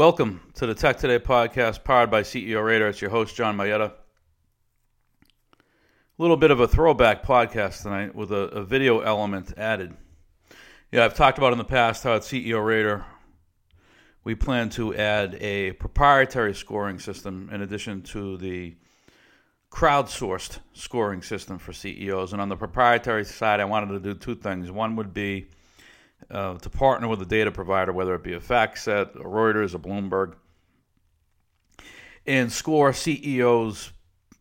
Welcome to the Tech Today podcast, powered by CEO Radar. It's your host, John Mayetta. A little bit of a throwback podcast tonight with a, a video element added. Yeah, I've talked about in the past how at CEO Radar we plan to add a proprietary scoring system in addition to the crowdsourced scoring system for CEOs. And on the proprietary side, I wanted to do two things. One would be uh, to partner with a data provider, whether it be a FactSet, a Reuters, a Bloomberg, and score CEOs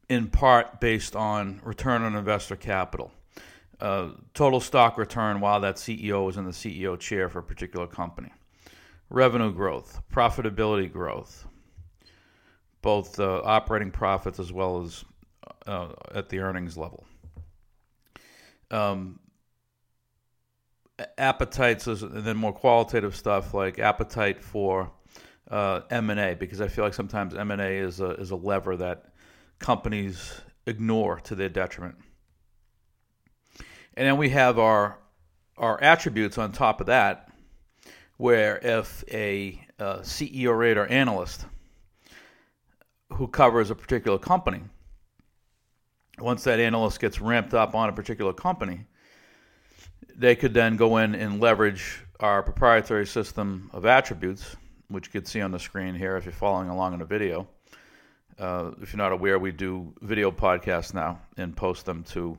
in part based on return on investor capital. Uh, total stock return while that CEO is in the CEO chair for a particular company. Revenue growth, profitability growth, both uh, operating profits as well as uh, at the earnings level. Um, appetites and then more qualitative stuff like appetite for uh, M&A because I feel like sometimes M&A is a, is a lever that companies ignore to their detriment. And then we have our our attributes on top of that, where if a uh, CEO radar analyst who covers a particular company, once that analyst gets ramped up on a particular company, they could then go in and leverage our proprietary system of attributes, which you can see on the screen here if you're following along in the video. Uh, if you're not aware, we do video podcasts now and post them to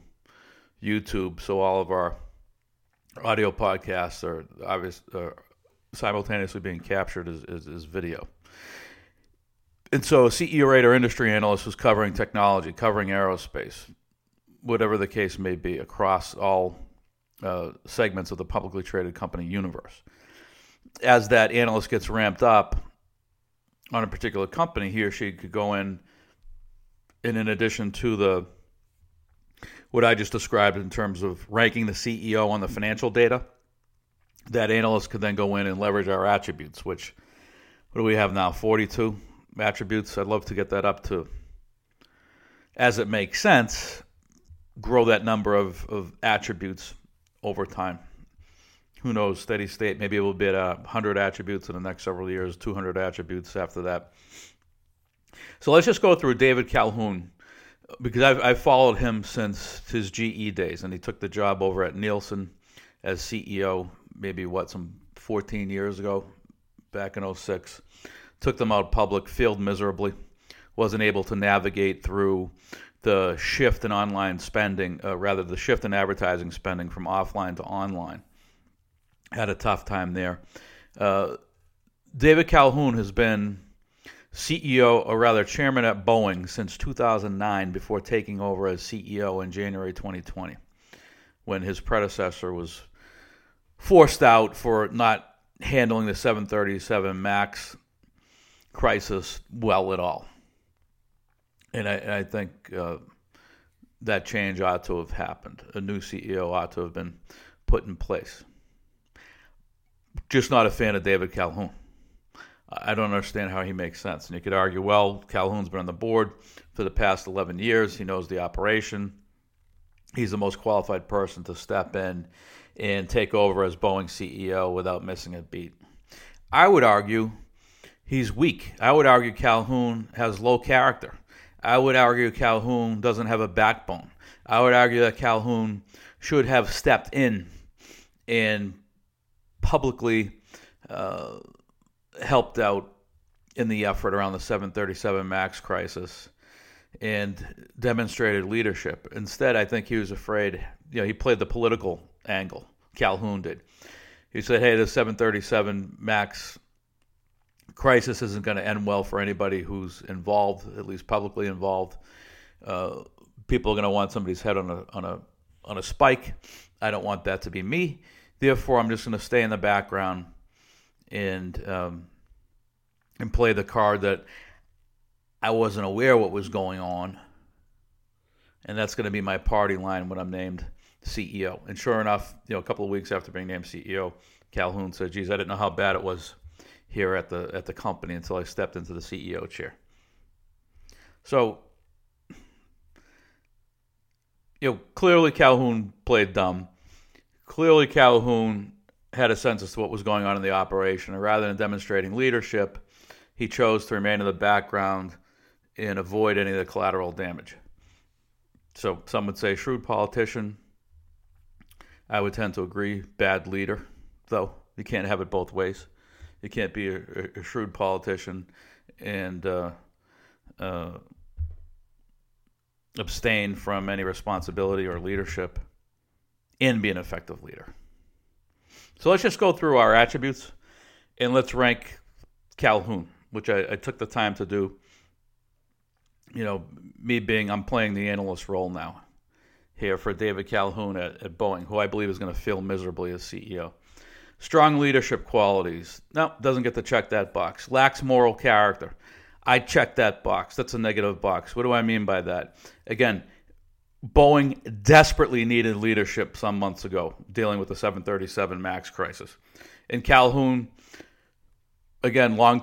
YouTube. So all of our audio podcasts are obvious, uh, simultaneously being captured as, as, as video. And so, a CEO radar industry analyst was covering technology, covering aerospace, whatever the case may be, across all uh, segments of the publicly traded company universe. As that analyst gets ramped up on a particular company, he or she could go in, and in addition to the what I just described in terms of ranking the CEO on the financial data, that analyst could then go in and leverage our attributes, which what do we have now? 42 attributes. I'd love to get that up to, as it makes sense, grow that number of, of attributes over time. Who knows, steady state, maybe it will be at 100 attributes in the next several years, 200 attributes after that. So let's just go through David Calhoun because I've, I've followed him since his GE days, and he took the job over at Nielsen as CEO, maybe what, some 14 years ago, back in 06 took them out public, failed miserably, wasn't able to navigate through the shift in online spending, uh, rather the shift in advertising spending from offline to online. Had a tough time there. Uh, David Calhoun has been CEO, or rather chairman at Boeing since 2009 before taking over as CEO in January 2020, when his predecessor was forced out for not handling the 737 MAX crisis well at all. And I, I think uh, that change ought to have happened. A new CEO ought to have been put in place. Just not a fan of David Calhoun. I don't understand how he makes sense. And you could argue, well, Calhoun's been on the board for the past 11 years. He knows the operation. He's the most qualified person to step in and take over as Boeing CEO without missing a beat. I would argue he's weak. I would argue Calhoun has low character. I would argue Calhoun doesn't have a backbone. I would argue that Calhoun should have stepped in and publicly uh, helped out in the effort around the 737 MAX crisis and demonstrated leadership. Instead, I think he was afraid, you know, he played the political angle. Calhoun did. He said, hey, the 737 MAX crisis isn't going to end well for anybody who's involved, at least publicly involved. Uh, people are going to want somebody's head on a on a on a spike. I don't want that to be me. Therefore, I'm just going to stay in the background and um, and play the card that I wasn't aware what was going on, and that's going to be my party line when I'm named CEO. And sure enough, you know, a couple of weeks after being named CEO, Calhoun said, "Geez, I didn't know how bad it was here at the at the company until I stepped into the CEO chair." So, you know, clearly Calhoun played dumb. Clearly Calhoun had a sense as to what was going on in the operation, and rather than demonstrating leadership, he chose to remain in the background and avoid any of the collateral damage. So some would say shrewd politician. I would tend to agree. Bad leader, though. You can't have it both ways. You can't be a, a shrewd politician and uh, uh, abstain from any responsibility or leadership and be an effective leader. So let's just go through our attributes and let's rank Calhoun, which I, I took the time to do. You know, me being, I'm playing the analyst role now here for David Calhoun at, at Boeing, who I believe is going to fail miserably as CEO. Strong leadership qualities. No, doesn't get to check that box. Lacks moral character. I check that box. That's a negative box. What do I mean by that? Again, Boeing desperately needed leadership some months ago, dealing with the 737 MAX crisis. And Calhoun, again, long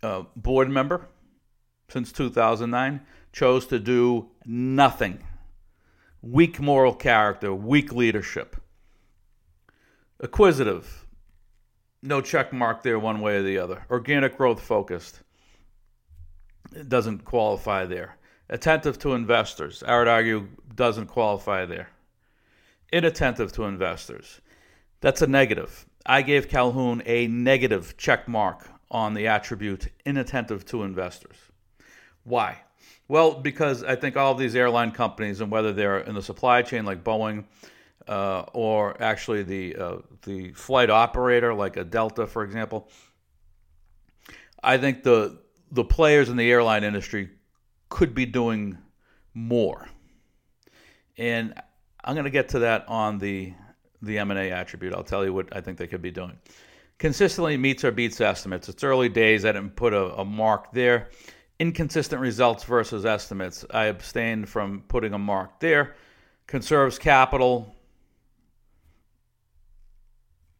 uh, board member since 2009, chose to do nothing. Weak moral character, weak leadership Acquisitive. No check mark there one way or the other. Organic growth focused. It doesn't qualify there. Attentive to investors. I would argue doesn't qualify there. Inattentive to investors. That's a negative. I gave Calhoun a negative check mark on the attribute inattentive to investors. Why? Well, because I think all of these airline companies, and whether they're in the supply chain like Boeing uh, or actually the uh, the flight operator, like a Delta, for example. I think the the players in the airline industry could be doing more, and I'm going to get to that on the the M and A attribute. I'll tell you what I think they could be doing. Consistently meets or beats estimates. It's early days. I didn't put a, a mark there. Inconsistent results versus estimates. I abstained from putting a mark there. Conserves capital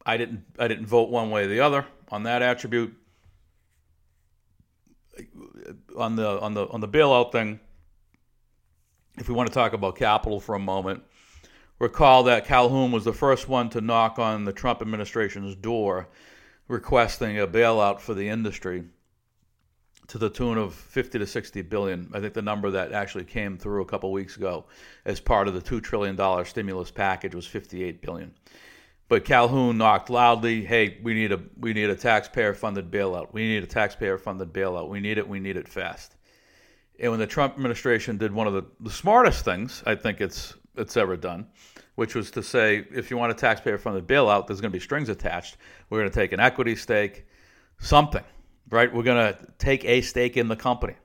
I didn't I didn't vote one way or the other on that attribute. On the on the on the bailout thing, if we want to talk about capital for a moment, recall that Calhoun was the first one to knock on the Trump administration's door requesting a bailout for the industry to the tune of 50 to 60 billion. I think the number that actually came through a couple weeks ago as part of the 2 trillion dollar stimulus package was 58 billion. But Calhoun knocked loudly, "Hey, we need a we need a taxpayer-funded bailout. We need a taxpayer-funded bailout. We need it. We need it fast." And when the Trump administration did one of the, the smartest things I think it's it's ever done, which was to say, if you want a taxpayer-funded bailout, there's going to be strings attached. We're going to take an equity stake, something, right? We're going to take a stake in the company.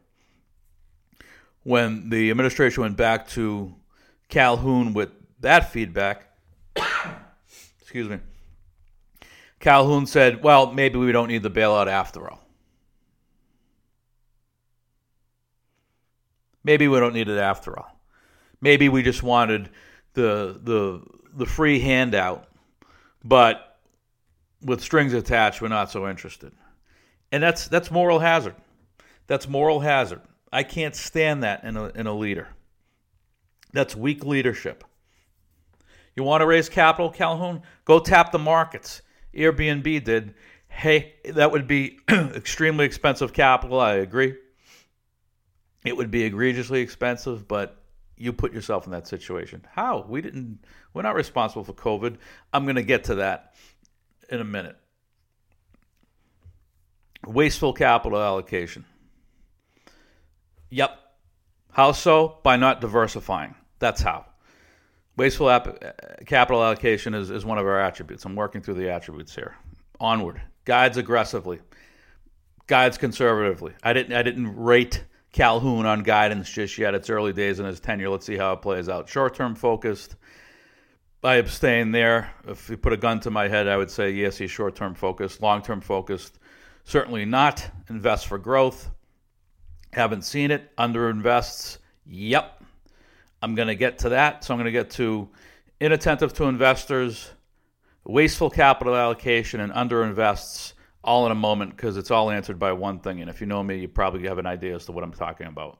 When the administration went back to Calhoun with that feedback excuse me, Calhoun said, well, maybe we don't need the bailout after all. Maybe we don't need it after all. Maybe we just wanted the the the free handout, but with strings attached, we're not so interested. And that's that's moral hazard. That's moral hazard. I can't stand that in a in a leader. That's weak leadership. You want to raise capital, Calhoun? Go tap the markets. Airbnb did. Hey, that would be extremely expensive capital. I agree. It would be egregiously expensive, but you put yourself in that situation. How? We didn't. We're not responsible for COVID. I'm going to get to that in a minute. Wasteful capital allocation. Yep. How so? By not diversifying. That's how. Wasteful ap- uh, capital allocation is, is one of our attributes. I'm working through the attributes here. Onward. Guides aggressively. Guides conservatively. I didn't I didn't rate Calhoun on guidance just yet. It's early days in his tenure. Let's see how it plays out. Short term focused. I abstain there. If you put a gun to my head, I would say yes, he's short term focused. Long term focused, certainly not. Invest for growth. Haven't seen it. Underinvests. Yep. I'm going to get to that. So I'm going to get to inattentive to investors, wasteful capital allocation, and underinvests all in a moment because it's all answered by one thing. And if you know me, you probably have an idea as to what I'm talking about.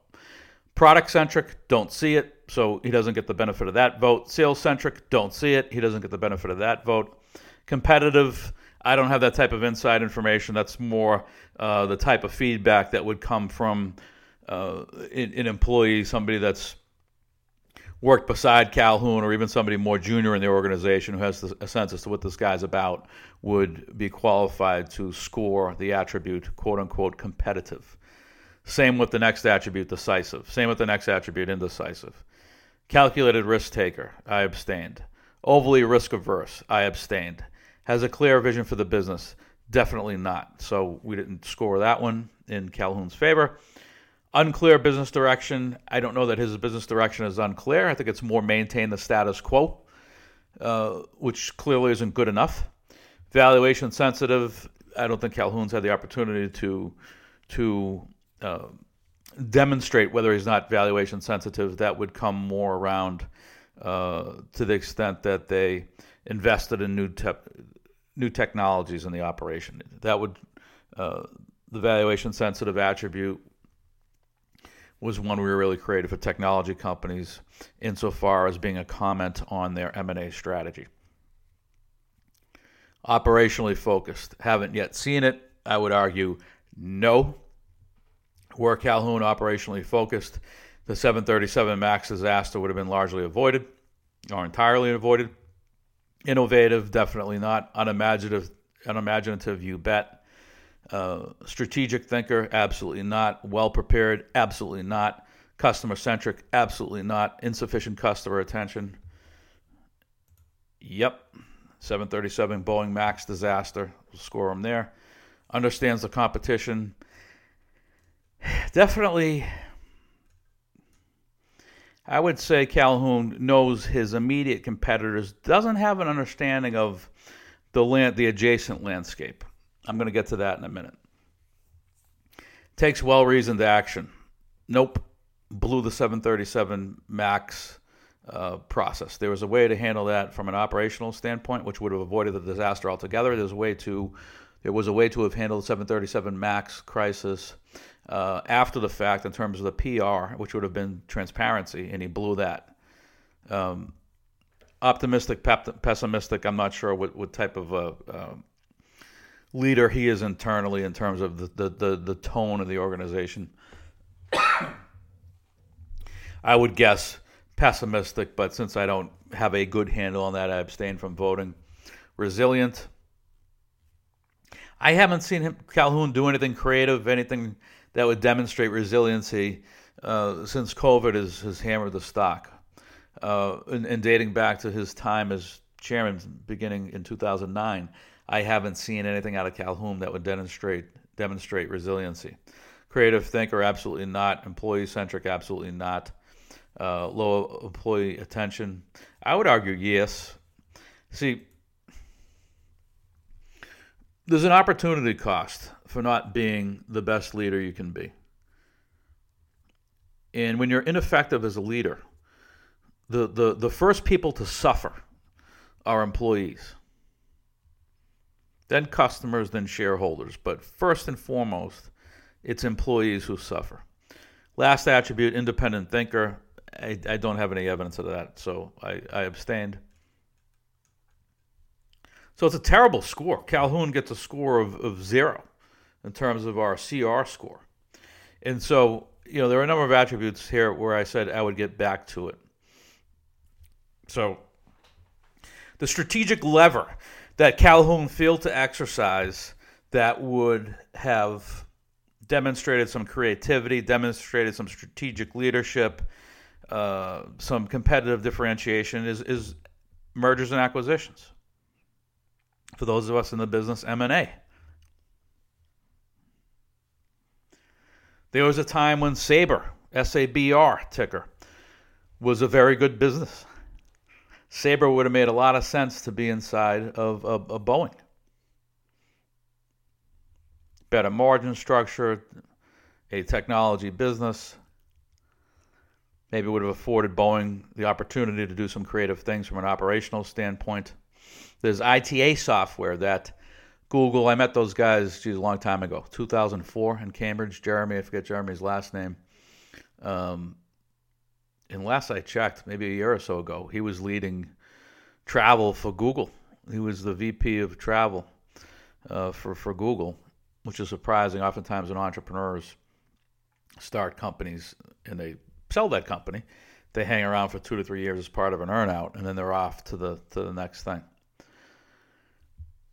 Product centric, don't see it, so he doesn't get the benefit of that vote. Sales centric, don't see it, he doesn't get the benefit of that vote. Competitive, I don't have that type of inside information. That's more uh, the type of feedback that would come from uh, an, an employee, somebody that's worked beside Calhoun or even somebody more junior in the organization who has a sense as to what this guy's about would be qualified to score the attribute quote unquote competitive. Same with the next attribute, decisive. Same with the next attribute, indecisive. Calculated risk taker, I abstained. Overly risk averse, I abstained. Has a clear vision for the business, definitely not. So we didn't score that one in Calhoun's favor. Unclear business direction. I don't know that his business direction is unclear. I think it's more maintain the status quo, uh, which clearly isn't good enough. Valuation sensitive. I don't think Calhoun's had the opportunity to to uh, demonstrate whether he's not valuation sensitive. That would come more around uh, to the extent that they invested in new te- new technologies in the operation. That would uh, the valuation sensitive attribute was one we were really creative for technology companies insofar as being a comment on their M&A strategy. Operationally focused, haven't yet seen it. I would argue no. Were Calhoun operationally focused, the 737 MAX disaster would have been largely avoided or entirely avoided. Innovative, definitely not. Unimaginative, unimaginative, you bet. Uh, strategic thinker, absolutely not. Well prepared, absolutely not. Customer centric, absolutely not. Insufficient customer attention. Yep. 737 Boeing Max disaster. We'll score them there. Understands the competition. Definitely, I would say Calhoun knows his immediate competitors, doesn't have an understanding of the land, the adjacent landscape. I'm going to get to that in a minute. Takes well reasoned action. Nope. Blew the 737 MAX uh, process. There was a way to handle that from an operational standpoint, which would have avoided the disaster altogether. There's a way to there was a way to have handled the 737 MAX crisis uh, after the fact in terms of the PR, which would have been transparency, and he blew that. Um, optimistic, pessimistic, I'm not sure what, what type of uh, leader he is internally in terms of the, the, the, the tone of the organization. I would guess pessimistic, but since I don't have a good handle on that, I abstain from voting. Resilient. I haven't seen him Calhoun do anything creative, anything that would demonstrate resiliency uh, since COVID has, has hammered the stock. Uh, and, and dating back to his time as chairman beginning in 2009. I haven't seen anything out of Calhoun that would demonstrate demonstrate resiliency. Creative thinker, absolutely not. Employee centric, absolutely not. Uh, low employee attention, I would argue yes. See, there's an opportunity cost for not being the best leader you can be. And when you're ineffective as a leader, the, the, the first people to suffer are employees then customers, then shareholders. But first and foremost, it's employees who suffer. Last attribute, independent thinker. I, I don't have any evidence of that, so I, I abstained. So it's a terrible score. Calhoun gets a score of, of zero in terms of our CR score. And so, you know, there are a number of attributes here where I said I would get back to it. So, the strategic lever that Calhoun failed to exercise that would have demonstrated some creativity, demonstrated some strategic leadership, uh, some competitive differentiation is, is mergers and acquisitions. For those of us in the business, M&A. There was a time when Sabre, S-A-B-R ticker, was a very good business. Sabre would have made a lot of sense to be inside of, a, of Boeing. Better margin structure, a technology business. Maybe would have afforded Boeing the opportunity to do some creative things from an operational standpoint. There's ITA software that Google, I met those guys geez, a long time ago, 2004 in Cambridge. Jeremy, I forget Jeremy's last name. Um, and last I checked, maybe a year or so ago, he was leading travel for Google. He was the VP of travel uh, for for Google, which is surprising. Oftentimes, when entrepreneurs start companies and they sell that company, they hang around for two to three years as part of an earnout, and then they're off to the to the next thing.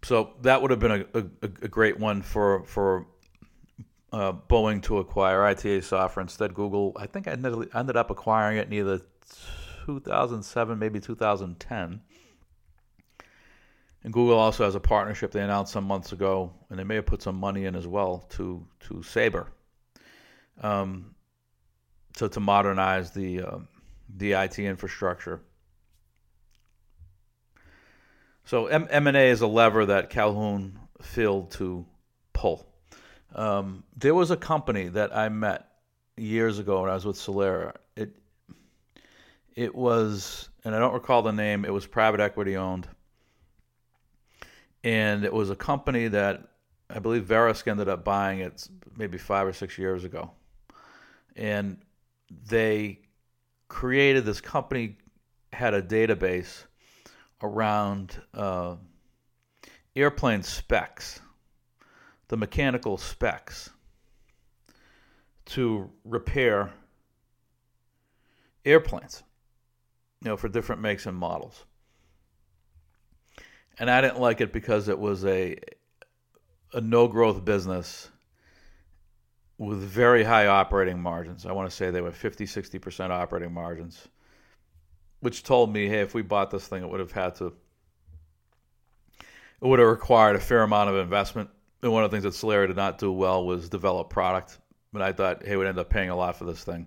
So that would have been a, a, a great one for for uh, Boeing to acquire ITA software. Instead, Google, I think I ended, up acquiring it in either 2007, maybe 2010. And Google also has a partnership they announced some months ago, and they may have put some money in as well to to Sabre, um, to to modernize the uh, the IT infrastructure. So M and A is a lever that Calhoun failed to pull. Um, there was a company that I met years ago when I was with Solera. It it was, and I don't recall the name. It was private equity owned, and it was a company that I believe Verisk ended up buying it maybe five or six years ago, and they created this company had a database around uh, airplane specs the mechanical specs to repair airplanes, you know, for different makes and models. And I didn't like it because it was a a no growth business with very high operating margins. I want to say they were 50, 60% operating margins, which told me, hey, if we bought this thing, it would have had to, it would have required a fair amount of investment and one of the things that Solera did not do well was develop product. But I thought, hey, we'd end up paying a lot for this thing.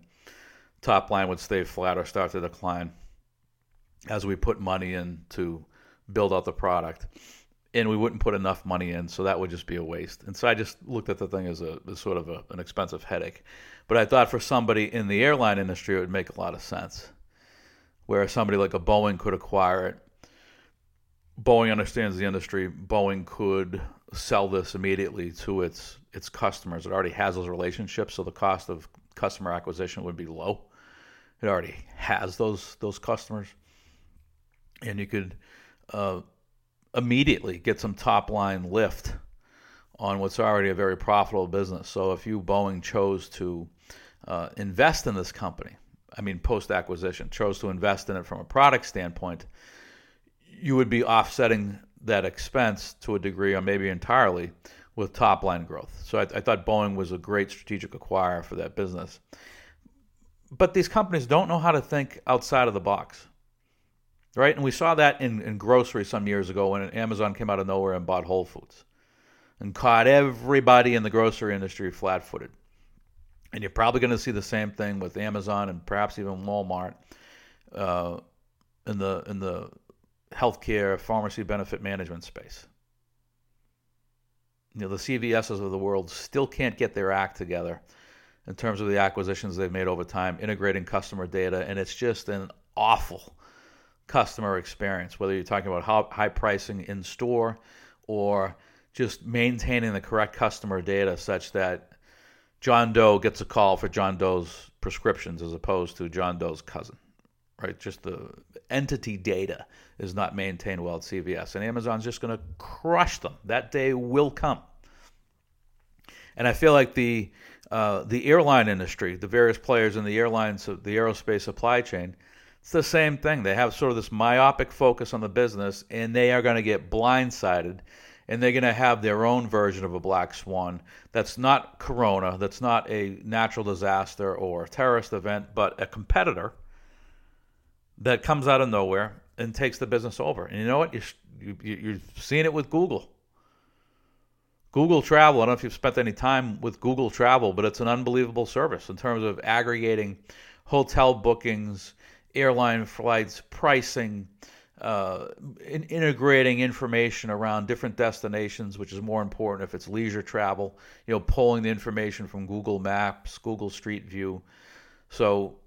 Top line would stay flat or start to decline as we put money in to build out the product. And we wouldn't put enough money in, so that would just be a waste. And so I just looked at the thing as a as sort of a, an expensive headache. But I thought for somebody in the airline industry, it would make a lot of sense. Where somebody like a Boeing could acquire it. Boeing understands the industry. Boeing could sell this immediately to its its customers. It already has those relationships, so the cost of customer acquisition would be low. It already has those those customers, and you could uh, immediately get some top line lift on what's already a very profitable business. So if you Boeing chose to uh, invest in this company, I mean post acquisition, chose to invest in it from a product standpoint, you would be offsetting that expense to a degree or maybe entirely with top line growth. So I, I, thought Boeing was a great strategic acquirer for that business. But these companies don't know how to think outside of the box. Right? And we saw that in, in grocery some years ago when Amazon came out of nowhere and bought Whole Foods and caught everybody in the grocery industry flat footed. And you're probably going to see the same thing with Amazon and perhaps even Walmart uh, in the in the healthcare, pharmacy benefit management space. You know, the CVSs of the world still can't get their act together in terms of the acquisitions they've made over time, integrating customer data, and it's just an awful customer experience, whether you're talking about high pricing in store or just maintaining the correct customer data such that John Doe gets a call for John Doe's prescriptions as opposed to John Doe's cousin right? Just the entity data is not maintained well at CVS, and Amazon's just going to crush them. That day will come. And I feel like the uh, the airline industry, the various players in the airlines, the aerospace supply chain, it's the same thing. They have sort of this myopic focus on the business, and they are going to get blindsided, and they're going to have their own version of a black swan. That's not Corona. That's not a natural disaster or a terrorist event, but a competitor that comes out of nowhere and takes the business over. And you know what? You, you, you're seeing it with Google. Google Travel, I don't know if you've spent any time with Google Travel, but it's an unbelievable service in terms of aggregating hotel bookings, airline flights, pricing, uh, in integrating information around different destinations, which is more important if it's leisure travel. You know, pulling the information from Google Maps, Google Street View. So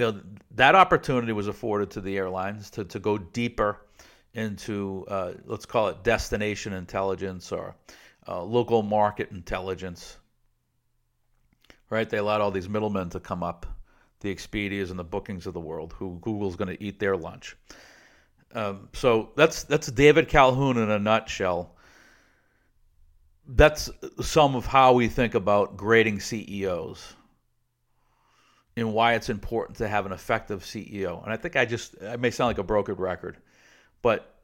you know, that opportunity was afforded to the airlines to, to go deeper into, uh, let's call it destination intelligence or uh, local market intelligence. Right? They allowed all these middlemen to come up, the Expedias and the bookings of the world, who Google's going to eat their lunch. Um, so that's that's David Calhoun in a nutshell. that's some of how we think about grading CEOs and why it's important to have an effective CEO. And I think I just, I may sound like a broken record, but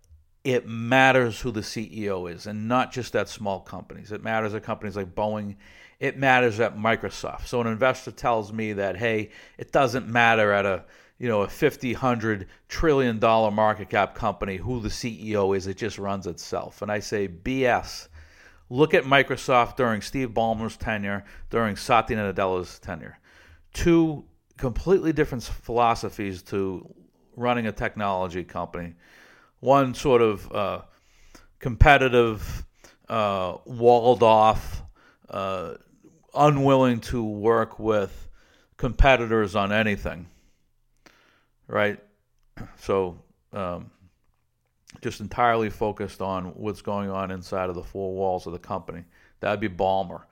it matters who the CEO is and not just at small companies. It matters at companies like Boeing. It matters at Microsoft. So an investor tells me that, hey, it doesn't matter at a, you know, a 50, 100 trillion dollar market cap company who the CEO is, it just runs itself. And I say, BS. Look at Microsoft during Steve Ballmer's tenure, during Satya Nadella's tenure two completely different philosophies to running a technology company. One sort of uh, competitive, uh, walled off, uh, unwilling to work with competitors on anything, right? So, um, just entirely focused on what's going on inside of the four walls of the company. That'd be Ballmer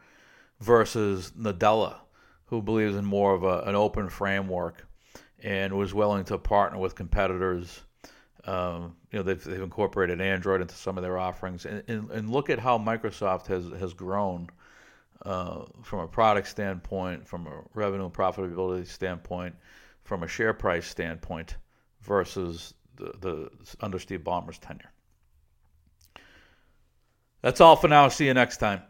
versus Nadella who believes in more of a, an open framework and was willing to partner with competitors. Um, you know, they've, they've incorporated Android into some of their offerings, and, and, and look at how Microsoft has has grown uh, from a product standpoint, from a revenue and profitability standpoint, from a share price standpoint, versus the, the under Steve Ballmer's tenure. That's all for now. See you next time.